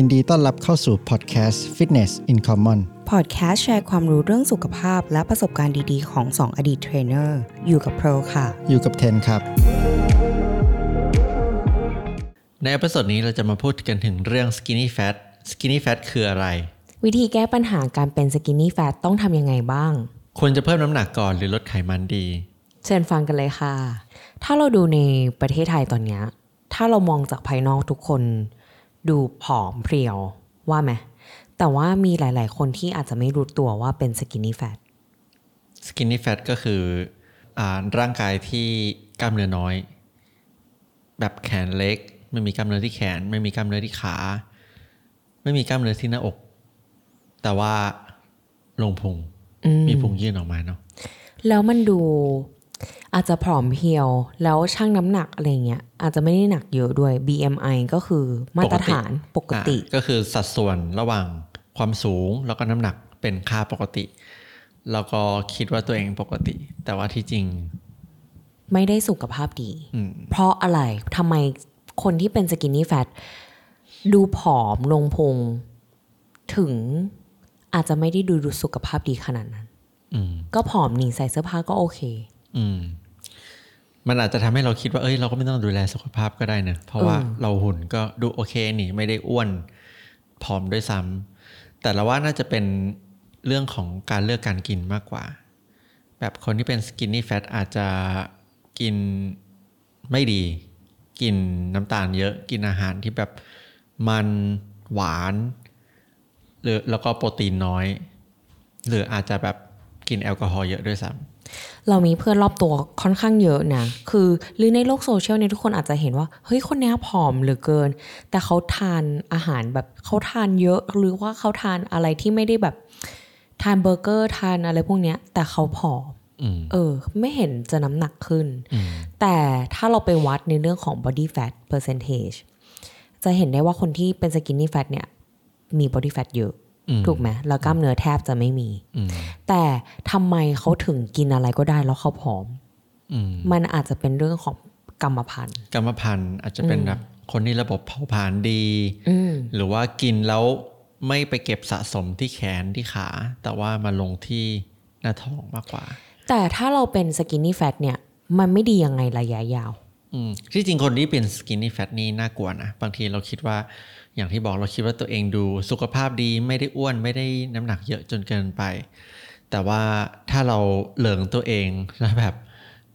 ยินดีต้อนรับเข้าสู่พอดแคสต์ Fitness in Common พอดแคสต์แชร์ความรู้เรื่องสุขภาพและประสบการณ์ดีๆ ของ 2 อดีตเทรนเนอร์ อยู่กับโปรค่ะ อยู่กับเทนครับ ใน episode นี้เราจะมาพูดกันถึงเรื่อง skinny fat skinny fat คืออะไร วิธีแก้ปัญหาการเป็น skinny fat ต้องทำยังไงบ้าง ควรจะเพิ่มน้ำหนักก่อนหรือลดไขมันดี เชิญฟังกันเลยค่ะ ถ้าเราดูในประเทศไทยตอนเนี้ยถ้าเรามองจากภายนอกทุกคน ดูผอมเพรียวว่าไหมแต่ว่ามีหลาย ๆ คนที่อาจจะไม่รู้ตัวว่าเป็นสกินนี่แฟต skinny fat ก็คืออาร่างกายที่กล้ามเนื้อน้อย แบบแขนเล็ก ไม่มีกล้ามเนื้อที่แขน ไม่มีกล้ามเนื้อที่ขา ไม่มีกล้ามเนื้อที่หน้าอก แต่ว่าลงพุงมีพุงยื่นออกมาเนาะแล้วมันดู อาจจะผอมเพรียว แล้วช่างน้ำหนักอะไรเงี้ยอาจจะไม่ได้หนักเยอะด้วย BMI ก็คือมาตรฐานปกติอะก็คือสัดส่วนระหว่างความสูงแล้วก็น้ำหนักเป็นค่าปกติ แล้วก็คิดว่าตัวเองปกติ แต่ว่าที่จริง ไม่ได้สุขภาพดีอืมเพราะอะไรทำไมคนที่เป็นสกินนี่แฟตดูผอมลงพุงถึงอาจจะไม่ได้ดูดูสุขภาพดีขนาดนั้นอืมก็ผอมนี่ใส่เสื้อผ้าก็โอเค อืม มันอาจจะทำให้เราคิดว่าเอ้ยเราก็ไม่ต้องดูแลสุขภาพก็ได้เนะเพราะว่าเออเราหุ่นก็ดูโอเคนี่ไม่ได้อ้วนผอมด้วยซ้ำแต่เราว่าน่าจะเป็นเรื่องของการเลือกการกินมากกว่า แบบคนที่เป็นสกินนี่แฟตอาจจะกินไม่ดี กินน้ำตาลเยอะกินอาหารที่แบบมันหวานหรือแล้วก็โปรตีนน้อย หรืออาจจะแบบกินแอลกอฮอล์เยอะด้วยซ้ำ เรามีเพื่อนรอบตัวค่อนข้างเยอะนะ คือหรือในโลกโซเชียลเนี่ยทุกคนอาจจะเห็นว่า เฮ้ย คนเนี้ยผอมเหลือเกิน แต่เขาทานอาหารแบบเขาทานเยอะหรือว่าเขาทานอะไรที่ไม่ได้แบบทานเบอร์เกอร์ทานอะไรพวกเนี้ย แต่เขาผอมอืมเออ ไม่เห็นจะน้ำหนักขึ้นอืมแต่ถ้าเราไปวัดในเรื่องของ body fat percentage จะเห็นได้ว่าคนที่เป็น skinny fat เนี่ย มี body fat เยอะอืม ถูกไหมแล้วกล้ามเนื้อแทบจะไม่มีอืมแต่ทำไมเขาถึงกินอะไรก็ได้แล้วเขาผอมอืมมันอาจจะเป็นเรื่องของกรรมพันธุ์ กรรมพันธุ์อาจจะเป็นแบบคนที่ระบบเผาผลาญดีอืมหรือว่ากินแล้วไม่ไปเก็บสะสมที่แขนที่ขา แต่ว่ามาลงที่หน้าท้องมากกว่า แต่ถ้าเราเป็น skinny fat เนี่ย มันไม่ดียังไงระยะยาวอืมที่จริงคนที่เป็นสกินนี่แฟตนี่น่ากลัวนะ บางทีเราคิดว่า อย่างที่บอกเราคิดว่าตัวเองดูสุขภาพดีไม่ได้อ้วนไม่ได้น้ำหนักเยอะจนเกินไป แต่ว่าถ้าเราเหลิงตัวเองแล้วแบบ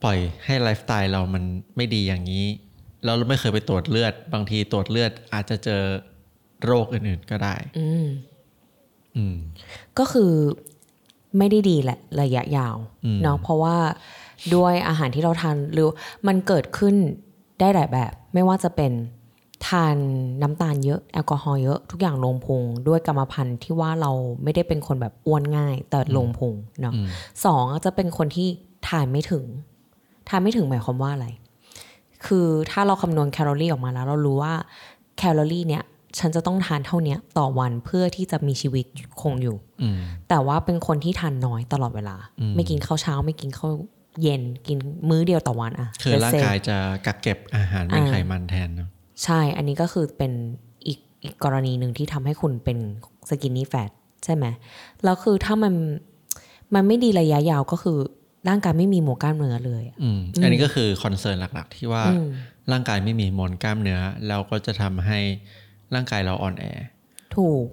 ปล่อยให้ไลฟ์สไตล์เรามันไม่ดีอย่างนี้แล้วเราไม่เคยไปตรวจเลือด บางทีตรวจเลือดอาจจะเจอโรคอื่นๆก็ได้ อืมอืมก็คือไม่ได้ดีแหละระยะยาวอืมเนาะเพราะว่าด้วยอาหารที่เราทานหรือมันเกิดขึ้นได้หลายแบบ ไม่ว่าจะเป็น ทานน้ำตาลเยอะแอลกอฮอล์เยอะทุกอย่างลงพุงด้วยกรรมพันธุ์ที่ว่าเราไม่ได้เป็นคนแบบอ้วนง่าย แต่ลงพุงเนาะอืมสองจะเป็นคนที่ทานไม่ถึง ทานไม่ถึงหมายความว่าอะไร คือถ้าเราคำนวณแคลอรี่ออกมาแล้ว เรารู้ว่าแคลอรี่เนี่ยฉันจะต้องทานเท่าเนี้ยต่อวันเพื่อที่จะมีชีวิตคงอยู่อืมแต่ว่าเป็นคนที่ทานน้อยตลอดเวลาอืมไม่กินข้าวเช้า ไม่กินข้าวเย็นกินมื้อเดียวต่อวันอะคือ let's ร่าง say กายจะกักเก็บอาหารเป็นอ่าไขมันแทนเนอะ ใช่ อันนี้ก็คือเป็นอีกอีกกรณีหนึ่งที่ทำให้คุณเป็นสกินนี่แฟตใช่ไหมแล้วคือถ้ามันมันไม่ดีระยะยาวก็คือร่างกายไม่มีมวลกล้ามเนื้อเลยอะอืมอันนี้ก็คือ concern หลักๆ ที่ว่าอืมร่างกายไม่มีมวลกล้ามเนื้อแล้วก็จะทำให้ร่างกายเราอ่อนแอ ถูก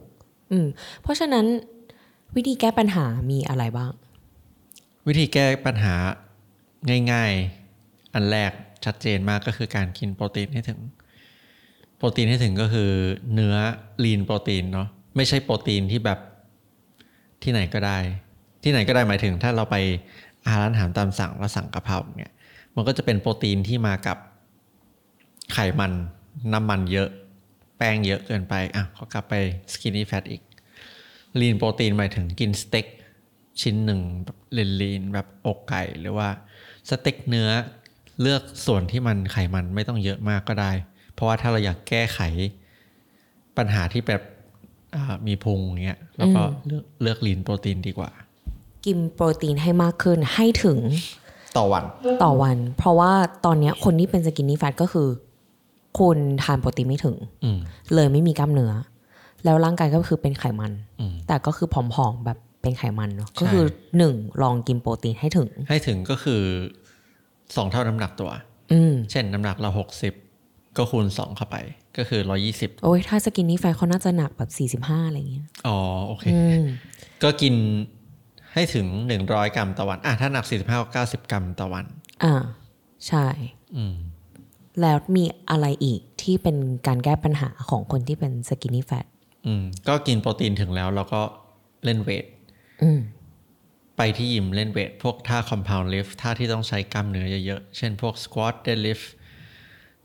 อืม เพราะฉะนั้นวิธีแก้ปัญหามีอะไรบ้าง วิธีแก้ปัญหาง่าย ๆ อันแรกชัดเจนมากก็คือการกินโปรตีนให้ถึง โปรตีนให้ถึงก็คือเนื้อ lean protein เนาะไม่ใช่โปรตีนที่แบบที่ไหนก็ได้ ที่ไหนก็ได้หมายถึง ถ้าเราไปอาหารร้านอาหารตามสั่งแล้วสั่งกะเพราเนี่ยมันก็จะเป็นโปรตีนที่มากับไขมันน้ำมันเยอะ แป้งเยอะเกินไปอะเขากลับไป skinny fat อีก lean protein หมายถึงกินสเต็กชิ้นหนึ่งแบบ lean ๆแบบอกไก่หรือว่าสเต็กเนื้อเลือกส่วนที่มันไขมันไม่ต้องเยอะมากก็ได้ เพราะว่าถ้าเราอยากแก้ไขปัญหาที่แบบอ่ามีพุงอย่างเงี้ยแล้วก็เลือกเลือกลีนโปรตีนดีกว่า กินโปรตีนให้มากขึ้นให้ถึงต่อวันต่อวัน เพราะว่าตอนเนี้ยคนที่เป็นสกินนี่แฟตก็คือ คุณทานโปรตีนไม่ถึงอืมเลยไม่มีกล้ามเนื้อ แล้วร่างกายก็คือเป็นไขมันอืมแต่ก็คือผอมๆแบบเป็นไขมันเนาะก็คือหนึ่งลองกินโปรตีนให้ถึง ให้ถึงก็คือสองเท่าน้ำหนักตัว อืมเช่นน้ำหนักเราหกสิบ ก็คูณสองเข้าไปก็คือร้อยี่สิบโอ้ยถ้า skinny fat เขาน่าจะหนักแบบสี่สิบห้าอะไรอย่างเงี้ย อ๋อ โอเคอืมก็กินให้ถึงหนึ่งร้อยกรัมต่อวัน อะ ถ้าหนักสี่สิบห้าก็เก้าสิบกรัมต่อวัน อ่า ใช่อืมแล้วมีอะไรอีกที่เป็นการแก้ปัญหาของคนที่เป็น skinny fatอืม ก็กินโปรตีนถึงแล้ว แล้วก็เล่น weight อืมไปที่ยิมเล่น weight พวกท่า compound lift ท่าที่ต้องใช้กล้ามเนื้อเยอะๆ เช่นพวก squat deadlift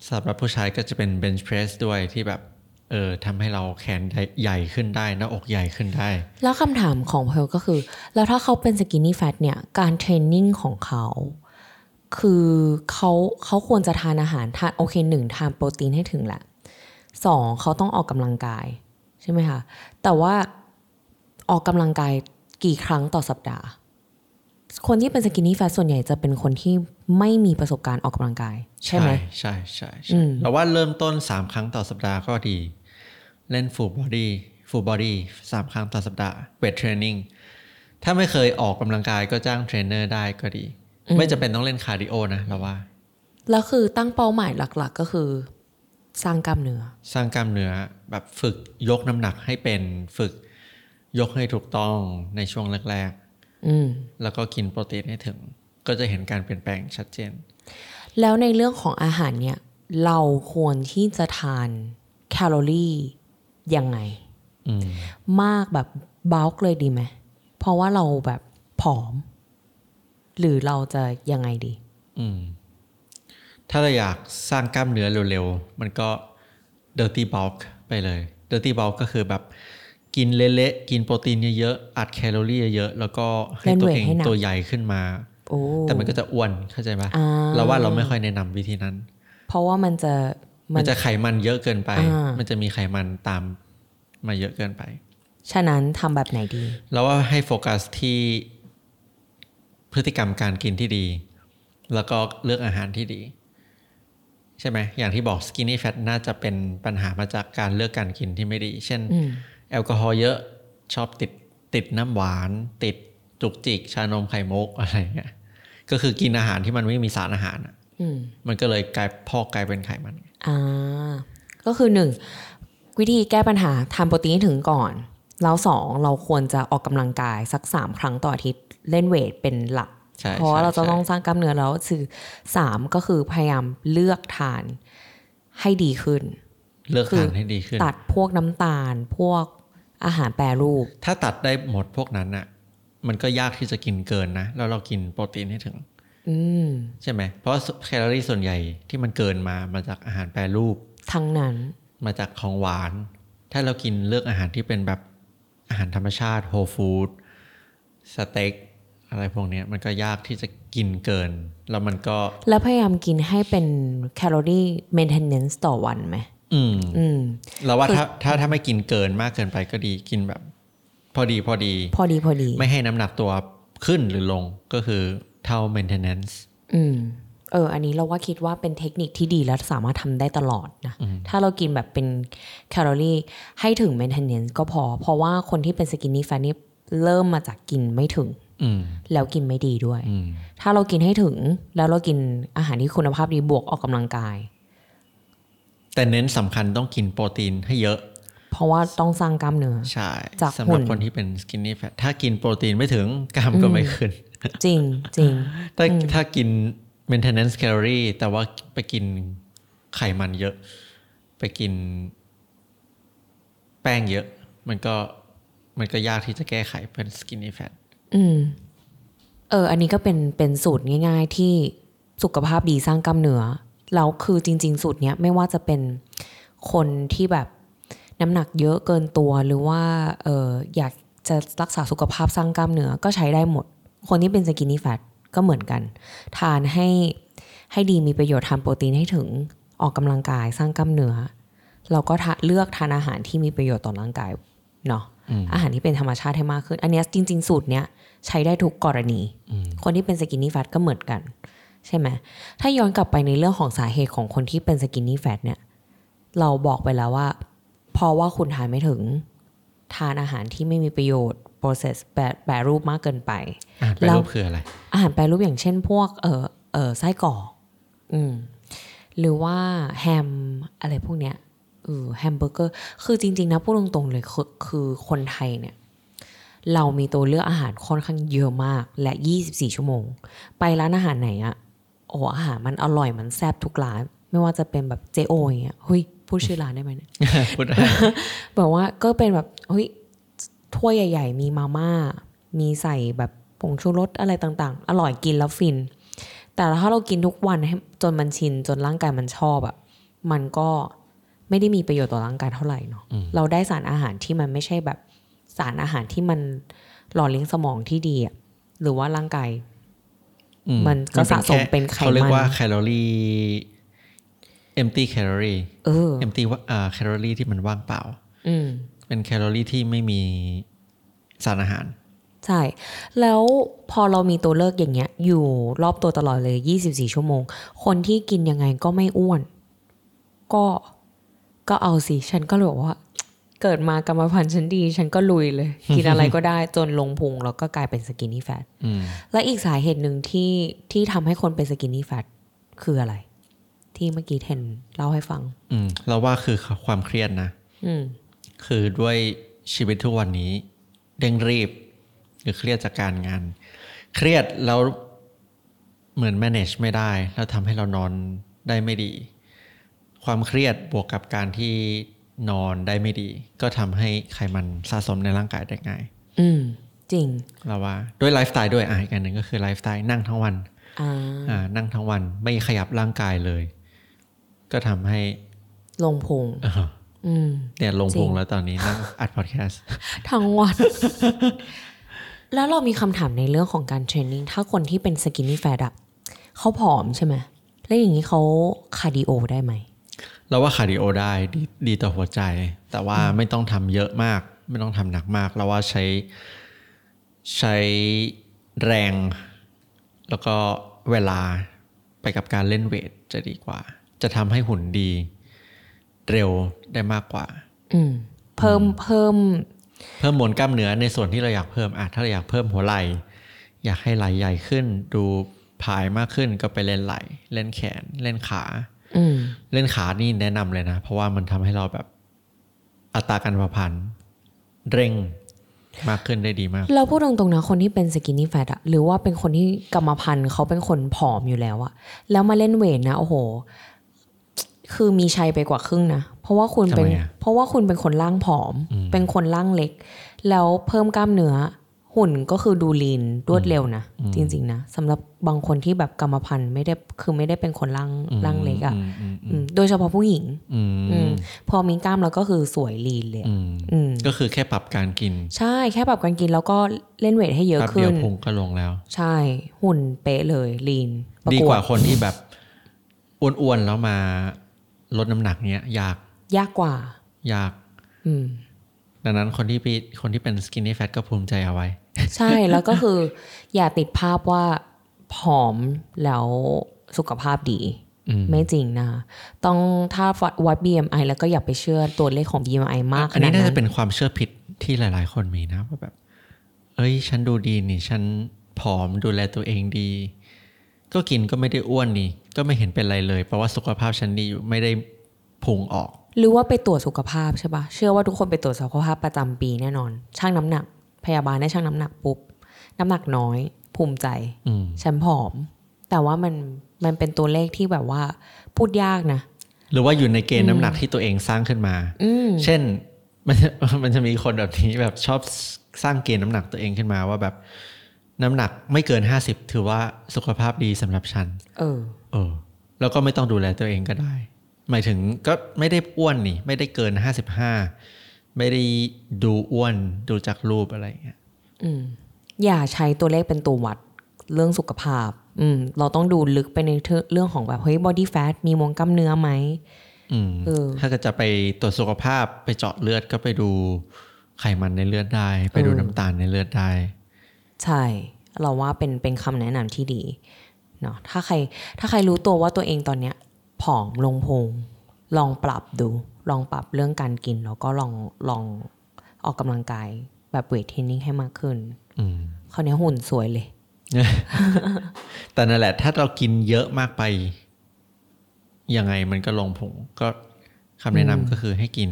สำหรับผู้ชายก็จะเป็น bench press ด้วยที่แบบเออทำให้เราแขนใหญ่ขึ้นได้หน้าอกใหญ่ขึ้นได้ แล้วคำถามของเพิร์ลก็คือ แล้วถ้าเขาเป็น skinny fat เนี่ยการ training ของเขา คือเขาเขาควรจะทานอาหารทานโอเคหนึ่งทานโปรตีนให้ถึงแหละสองเขาต้องออกกำลังกาย ใช่ไหมคะ แต่ว่าออกกำลังกายกี่ครั้งต่อสัปดาห์ คนที่เป็น skinny fat ส่วนใหญ่จะเป็นคนที่ไม่มีประสบการณ์ออกกำลังกาย ใช่ไหมใช่ใช่อืใช่มเราว่าเริ่มต้น 3 ครั้งต่อสัปดาห์ก็ดี เล่น full body full body สามครั้งต่อสัปดาห์ weight training ถ้าไม่เคยออกกำลังกายก็จ้างเทรนเนอร์ได้ก็ดี ไม่จำเป็นต้องเล่น cardio นะเราว่า แล้วคือตั้งเป้าหมายหลัก ๆ ก็คือสร้างกล้ามเนื้อ สร้างกล้ามเนื้อแบบฝึกยกน้ำหนักให้เป็นฝึกยกให้ถูกต้องในช่วงแรกอืมๆ แล้วก็กินโปรตีนให้ถึง ก็จะเห็นการเปลี่ยนแปลงชัดเจน แล้วในเรื่องของอาหารเนี่ย เราควรที่จะทานแคลอรี่ยังไงอืมมากแบบบ u ลกเลยดีไหม เพราะว่าเราแบบผอม หรือเราจะยังไงดี อืม ถ้าเราอยากสร้างกล้ามเนื้อเร็วๆ มันก็ dirty bulk ไปเลย dirty bulk ก็คือแบบ กินเละๆกินโปรตีนเยอะๆอัดแคลอรี่เยอะๆแล้วก็ให้ตัวเองเล่นเวทให้หนักตัวใหญ่ขึ้นมาโอ้แต่มันก็จะอ้วนเข้าใจปะอ่าเราว่าเราไม่ค่อยแนะนำวิธีนั้น เพราะว่ามันจะมันจะไขมันเยอะเกินไปอ่ามัมันจะมีไขมันตามมาเยอะเกินไป ฉะนั้นทำแบบไหนดีแล้วว่าให้โฟกัสที่พฤติกรรมการกินที่ดี แล้วก็เลือกอาหารที่ดี ใช่ไหมอย่างที่บอก skinny fat น่าจะเป็นปัญหามาจากการเลือกการกินที่ไม่ดี เช่น อืมแอลกอฮอล์เยอะชอบติดติดน้ำหวาน ติดจุกจิก ชานมไข่มุกอะไรเงี้ยก็คือกินอาหารที่มันไม่มีสารอาหารอะอืมมันก็เลยกลายพอกกลายเป็นไขมันอ่าก็คือหนึ่งวิธีแก้ปัญหาทานโปรตีนให้ถึงก่อน แล้วสองเราควรจะออกกำลังกายสักสามครั้งต่ออาทิตย์เล่นเวทเป็นหลักใช่เพราะว่าใช่เราจะใช่ต้องสร้างกล้ามเนื้อแล้วคือสามก็คือพยายามเลือกทานให้ดีขึ้น เลือกคือทานให้ดีขึ้น ตัดพวกน้ำตาล พวก อาหารแปรรูป ถ้าตัดได้หมดพวกนั้นน่ะมันก็ยากที่จะกินเกินนะ แล้วเรากินโปรตีนให้ถึงอืมใช่ไหม เพราะว่าแคลอรี่ส่วนใหญ่ที่มันเกินมามาจากอาหารแปรรูป ทั้งนั้น มาจากของหวาน ถ้าเรากินเลือกอาหารที่เป็นแบบอาหารธรรมชาติ whole food สเต็กอะไรพวกเนี้ยมันก็ยากที่จะกินเกิน แล้วมันก็ แล้วพยายามกินให้เป็นแคลอรี่ maintenance ต่อวันไหม อืมอืมเราว่าคือถ้าถ้าถ้าไม่กินเกินมากเกินไปก็ดีกินแบบ พอดีพอดี พอดีพอดี ไม่ให้น้ำหนักตัวขึ้นหรือลงก็คือเท่า maintenance อืมเออ อันนี้เราว่าคิดว่าเป็นเทคนิคที่ดีและสามารถทำได้ตลอดนะ ถ้าเรากินแบบเป็นแคลอรี่ให้ถึง maintenance ก็พอ เพราะว่าคนที่เป็นสกินนี่แฟนนี่เริ่มมาจากกินไม่ถึงอืมแล้วกินไม่ดีด้วยอืมถ้าเรากินให้ถึงแล้วเรากินอาหารที่คุณภาพดีบวกออกกำลังกาย แต่เน้นสำคัญต้องกินโปรตีนให้เยอะ เพราะว่าต้องสร้างกล้ามเนื้อใช่จากสำหรับหุ่นคนที่เป็น skinny fat ถ้ากินโปรตีนไม่ถึงกล้ามก็ไม่ขึ้น จริงจริงถ้าถ้ากิน maintenance calorie แต่ว่าไปกินไขมันเยอะ ไปกิน แป้งเยอะ มันก็มันก็ยากที่จะแก้ไขเป็น skinny fat อืม เออ อันนี้ก็เป็นเป็นสูตรง่าย ๆ ที่สุขภาพดีสร้างกล้ามเนื้อ แล้วคือจริง ๆสูตรเนี้ยไม่ว่าจะเป็นคนที่แบบน้ำหนักเยอะเกินตัวหรือว่าเอออยากจะรักษาสุขภาพสร้างกล้ามเนื้อก็ใช้ได้หมด คนที่เป็น skinny fat ก็เหมือนกัน ทานให้ให้ดีมีประโยชน์ทานโปรตีนให้ถึงออกกำลังกายสร้างกล้ามเนื้อเราก็ทะเลือกทานอาหารที่มีประโยชน์ต่อร่างกายเนาะอืมอาหารที่เป็นธรรมชาติให้มากขึ้น อันเนี้ยจริง ๆ สูตรเนี้ยใช้ได้ทุกกรณีอืมคนที่เป็น skinny fat ก็เหมือนกัน ใช่ไหมถ้าย้อนกลับไปในเรื่องของสาเหตุของคนที่เป็น skinny fat เนี่ย เราบอกไปแล้วว่า เพราะว่าคุณทานไม่ถึง ทานอาหารที่ไม่มีประโยชน์ process แปรแปรรูปมากเกินไปอ่านไปแล้วรูปคืออะไร อาหารแปรรูปอย่างเช่นพวกเออเออไส้กรอกอืมหรือว่าแฮมอะไรพวกเนี้ยเออแฮมเบอร์เกอร์ คือจริง ๆ นะพูดตรงๆเลยคือคือคนไทยเนี่ย เรามีตัวเลือกอาหารค่อนข้างเยอะมากและ 24 ชั่วโมง ไปร้านอาหารไหนอะ โอ้อาหารมันอร่อยมันแซ่บทุกร้าน ไม่ว่าจะเป็นแบบเจโออย่างเงี้ยเฮ้ยพูดชื่อร้านได้ไหมเนี่ยพูดได้แบบว่าก็เป็นแบบเฮ้ยถ้วยใหญ่ ๆ มีมาม่า มีใส่แบบผงชูรสอะไรต่างๆ อร่อยกินแล้วฟิน แต่ถ้าเรากินทุกวันให้จนมันชินจนร่างกายมันชอบอะมันก็ไม่ได้มีประโยชน์ต่อร่างกายเท่าไหร่เนาะเราได้สารอาหารที่มันไม่ใช่แบบสารอาหารที่มันหล่อเลี้ยงสมองที่ดีอะหรือว่าร่างกายอื มันก็สะสมเป็นไขมันเขาเรียกว่าแคลอรี่ empty calorie เออ empty ว่าอ่าแคลอรี่ที่มันว่างเปล่าอืมเป็นแคลอรี่ที่ไม่มีสารอาหาร ใช่ แล้วพอเรามีตัวเลือกอย่างเงี้ย อยู่รอบตัวตลอดเลย 24 ชั่วโมง คนที่กินยังไงก็ไม่อ้วน ก็ก็เอาสิ ฉันก็เลยบอกว่า เกิดมากรรมพันธุ์ฉันดี ฉันก็ลุยเลย กินอะไรก็ได้จนลงพุงแล้วก็กลายเป็น skinny fat อืมและอีกสาเหตุหนึ่งที่ที่ทำให้คนเป็นสกินนี่แฟตคืออะไร ที่เมื่อกี้เทนเล่าให้ฟัง อืมเราว่าคือความเครียดนะอืมคือด้วยชีวิตทุกวันนี้เร่งรีบหรือเครียดจากการงาน เครียดแล้วเหมือน manage ไม่ได้ แล้วทำให้เรานอนได้ไม่ดี ความเครียดบวกกับการที่ นอนได้ไม่ดี ก็ทำให้ไขมันสะสมในร่างกายได้ง่าย อืม จริง เราว่าด้วยไลฟ์สไตล์ด้วยอะอีกอันหนึ่งก็คือไลฟ์สไตล์นั่งทั้งวันอ่าอ่านั่งทั้งวันไม่ขยับร่างกายเลย ก็ทำให้ลงพุงเอ่ออืมเนี่ยลงพุงจริงแล้วตอนนี้นั่งอัดพอดแคสต์ทั้งวัน แล้วเรามีคำถามในเรื่องของการ training ถ้าคนที่เป็น skinny fat อะเขาผอมใช่ไหมแล้วอย่างนี้เขา cardio ได้ไหม เราว่า cardio ได้ดีดีต่อหัวใจ แต่ว่าไม่ต้องทำเยอะมาก ไม่ต้องทำหนักมาก เราว่าใช้ใช้แรง แล้วก็เวลาไปกับการเล่น weight จะดีกว่า จะทำให้หุ่นดี เร็วได้มากกว่าอืมเพิ่มเพิ่ม เพิ่มมวลกล้ามเนื้อในส่วนที่เราอยากเพิ่มอะถ้าเราอยากเพิ่มหัวไหล่อยากให้ไหล่ใหญ่ขึ้น ดูผายมากขึ้นก็ไปเล่นไหล่เล่นแขนเล่นขาอืม เล่นขานี่แนะนำเลยนะ เพราะว่ามันทำให้เราแบบอัตราการเผาผลาญเร่งมากขึ้นได้ดีมาก เราพูดตรงๆนะคนที่เป็นสกินนี่แฟตอะหรือว่าเป็นคนที่กรรมพันธุ์เขาเป็นคนผอมอยู่แล้วอะแล้วมาเล่นเวทนะ โอ้โห คือมีชัยไปกว่าครึ่งนะ เพราะว่าคุณเป็นทำไมอะเพราะว่าคุณเป็นคนร่างผอม เป็นคนร่างเล็ก แล้วเพิ่มกล้ามเนื้อ หุ่นก็คือดูลีนรวดเร็วนะ จริง ๆ นะสำหรับบางคนที่แบบกรรมพันธุ์ไม่ได้คือไม่ได้เป็นคนร่างร่างเล็กอะอืมอืมอืมโดยเฉพาะผู้หญิงอืมอืมพอมีกล้ามแล้วก็คือสวยลีนเลยอะอืมอืมก็คือแค่ปรับการกิน ใช่แค่ปรับการกินแล้วก็เล่นเวทให้เยอะแป๊บขึ้เดียวนพุงก็ลงแล้ว ใช่หุ่นเป๊ะเลยลีนประดีกกวว่าดคนที่แบบอ้วนๆแล้วมาลดน้ำหนักเนี้ยยาก ยากกว่า ยากอืมดังนั้นคนที่ปีคนที่เป็นสกินนี่แฟตก็ภูมิใจเอาไว้ ใช่แล้วก็คือ อย่าติดภาพว่าผอมแล้วสุขภาพดีอืมไม่จริงนะคะต้องถ้าวัด BMI แล้วก็อย่าไปเชื่อตัวเลขของ BMI มากขอันนานี้ดน่านั้จะนเป็นความเชื่อผิดที่หลาย ๆ คนมีนะว่าแบบ เอ้ย ฉันดูดีนี่ ฉันผอมดูแลตัวเองดี ก็กินก็ไม่ได้อ้วนนี่ ก็ไม่เห็นเป็นไรเลย เพราะว่าสุขภาพฉันดีอยู่ไม่ได้พุงออก หรือว่าไปตรวจสุขภาพใช่ปะเชื่อว่าทุกคนไปตรวจสุขภาพประจำปีแน่นอน ช่างน้ำหนัก พยาบาลได้ช่างน้ำหนักปุ๊บ น้ำหนักน้อย ภูมิใจอืมฉันผอม แต่ว่ามันมันเป็นตัวเลขที่แบบว่าพูดยากนะ หรือว่าอยู่ในเกณฑ์น้ำหนักที่ตัวเองสร้างขึ้นมาอืมเช่นมันจะมันจะมีคนแบบนี้แบบชอบสร้างเกณฑ์น้ำหนักตัวเองขึ้นมาว่าแบบ น้ำหนักไม่เกินห้าสิบถือว่าสุขภาพดีสำหรับฉัน เออ เออ แล้วก็ไม่ต้องดูแลตัวเองก็ได้ หมายถึงก็ไม่ได้อ้วนนี่ ไม่ได้เกินห้าสิบห้า ไม่ได้ดูอ้วนดูจากรูปอะไรอย่างเงี้ยอืมอย่าใช้ตัวเลขเป็นตัววัดเรื่องสุขภาพ อืม เราต้องดูลึกไปในเรื่องของแบบเฮ้ย body fat มีมวลกล้ามเนื้อไหมอืมเออถ้าเกิดจะไปตรวจสุขภาพไปเจาะเลือดก็ไปดูไขมันในเลือดได้ ไปดูเออน้ำตาลในเลือดได้ ใช่ เราว่าเป็นเป็นคำแนะนำที่ดีเนาะถ้าใคร ถ้าใครรู้ตัวว่าตัวเองตอนเนี้ยผอมลงพุงลองปรับดู ลองปรับเรื่องการกิน แล้วก็ลองลองออกกำลังกายแบบเวทเทรนนิ่งให้มากขึ้นอืมคราวนี้หุ่นสวยเลย แต่นั่นแหละ ถ้าเรากินเยอะมากไป ยังไงมันก็ลงพุงก็คำแนะนำก็คือให้กิน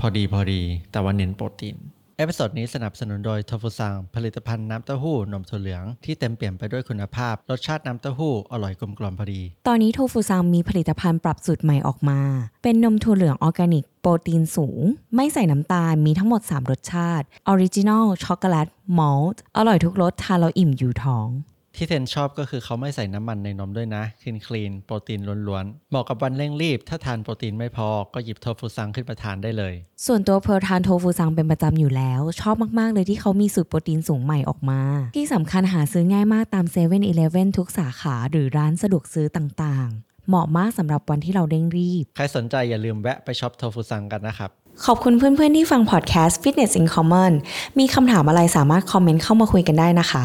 พอดีพอดี แต่ว่าเน้นโปรตีน episode นี้สนับสนุนโดยโทฟูซังผลิตภัณฑ์น้ำเต้าหู้นมถั่วเหลืองที่เต็มเปี่ยมไปด้วยคุณภาพ รสชาติน้ำเต้าหู้อร่อยกลมกล่อมพอดี ตอนนี้โทฟูซังมีผลิตภัณฑ์ปรับสูตรใหม่ออกมา เป็นนมถั่วเหลืองออร์แกนิก โปรตีนสูง ไม่ใส่น้ำตาลมีทั้งหมด 3 รสชาติ original ช็อกโกแลตมอลต์อร่อยทุกรสทานแล้วอิ่มอยู่ท้อง ที่เทนชอบก็คือเขาไม่ใส่น้ำมันในนมด้วยนะ clean clean โปรตีนล้วนๆ เหมาะกับวันเร่งรีบ ถ้าทานโปรตีนไม่พอก็หยิบโทฟูซังขึ้นมาทานได้เลย ส่วนตัวเพิร์ลทานโทฟูซังเป็นประจำอยู่แล้ว ชอบมาก ๆ เลยที่เขามีสูตรโปรตีนสูงใหม่ออกมา ที่สำคัญหาซื้อง่ายมากตาม7 e เ e ่ e อทุกสาขาหรือร้านสะดวกซื้อต่างๆ เหมาะมากสำหรับวันที่เราเร่งรีบ ใครสนใจอย่าลืมแวะไปช็อปโทฟูซังกันนะครับขอบคุณเพื่อนๆที่ฟังพอดแคสต์ Fitness in Common มีคำถามอะไรสามารถคอมเมนต์เข้ามาคุยกันได้นะคะ